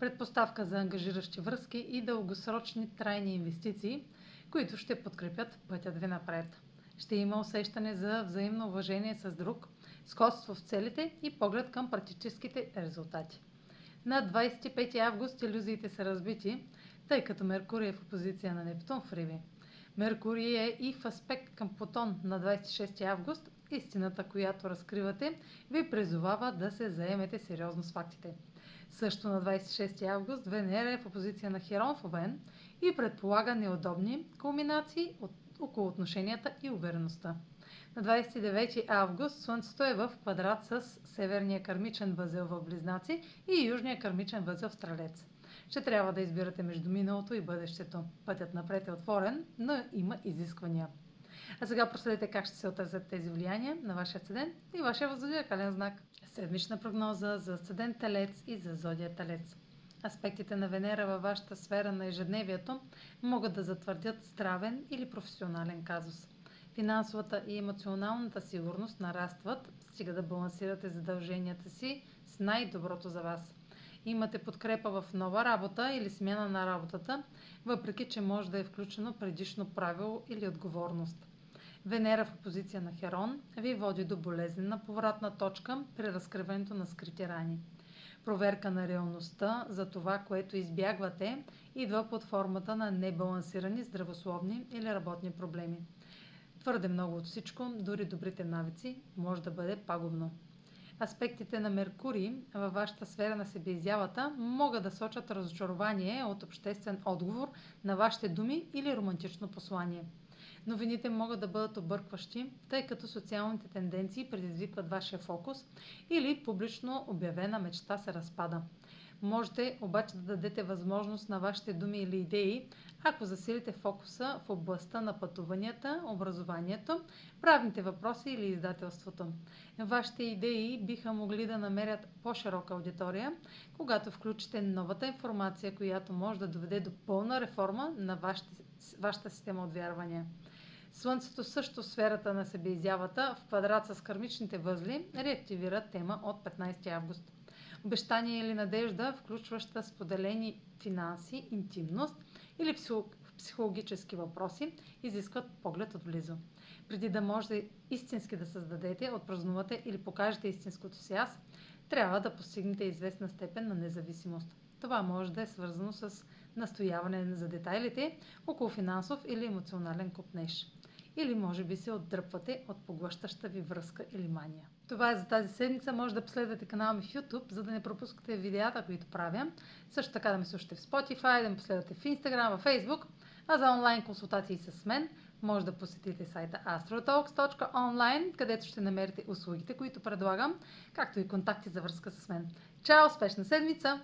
предпоставка за ангажиращи връзки и дългосрочни трайни инвестиции, които ще подкрепят пътят ви напред. Ще има усещане за взаимно уважение с друг, сходство в целите и поглед към практическите резултати. На 25 август иллюзиите са разбити, тъй като Меркурий е в опозиция на Нептун в Риби. Меркурий е и в аспект към Плутон на 26 август. Истината, която разкривате, ви призовава да се заемете сериозно с фактите. Също на 26 август Венера е в опозиция на Херон в Овен и предполага неудобни кулминации от, около отношенията и увереността. На 29 август Слънцето е в квадрат с северния кармичен възел в Близнаци и южния кармичен възел в Стрелец. Ще трябва да избирате между миналото и бъдещето. Пътят напред е отворен, но има изисквания. А сега проследете как ще се отразят тези влияния на вашия седен и вашия възодиакален знак. Седмична прогноза за седен Телец и за Зодия Телец. Аспектите на Венера във вашата сфера на ежедневието могат да затвърдят здравен или професионален казус. Финансовата и емоционалната сигурност нарастват, стига да балансирате задълженията си с най-доброто за вас. Имате подкрепа в нова работа или смяна на работата, въпреки че може да е включено предишно правило или отговорност. Венера в опозиция на Херон ви води до болезнена повратна точка при разкриването на скрити рани. Проверка на реалността за това, което избягвате, идва под формата на небалансирани здравословни или работни проблеми. Твърде много от всичко, дори добрите навици, може да бъде пагубно. Аспектите на Меркурий във вашата сфера на себеизявата могат да сочат разочарование от обществен отговор на вашите думи или романтично послание – Новините могат да бъдат объркващи, тъй като социалните тенденции предизвикват вашия фокус или публично обявена мечта се разпада. Можете обаче да дадете възможност на вашите думи или идеи, ако засилите фокуса в областта на пътуванията, образованието, правните въпроси или издателството. Вашите идеи биха могли да намерят по-широка аудитория, когато включите новата информация, която може да доведе до пълна реформа на вашата система от вярвания. Слънцето също в сферата на себеизявата в квадрат с кармичните възли реактивира тема от 15 август. Обещание или надежда, включваща споделени финанси, интимност или психологически въпроси, изискват поглед отблизо. Преди да можете истински да създадете, отпразнувате или покажете истинското си аз, трябва да постигнете известна степен на независимост. Това може да е свързано с настояване за детайлите около финансов или емоционален купнеж или може би се отдръпвате от поглъщаща ви връзка или мания. Това е за тази седмица. Може да последвате канала ми в YouTube, за да не пропускате видеята, които правя. Също така да ме слушате в Spotify, да ме последвате в Instagram, в Facebook. А за онлайн консултации с мен може да посетите сайта astrotalks.online, където ще намерите услугите, които предлагам, както и контакти за връзка с мен. Чао! Успешна седмица!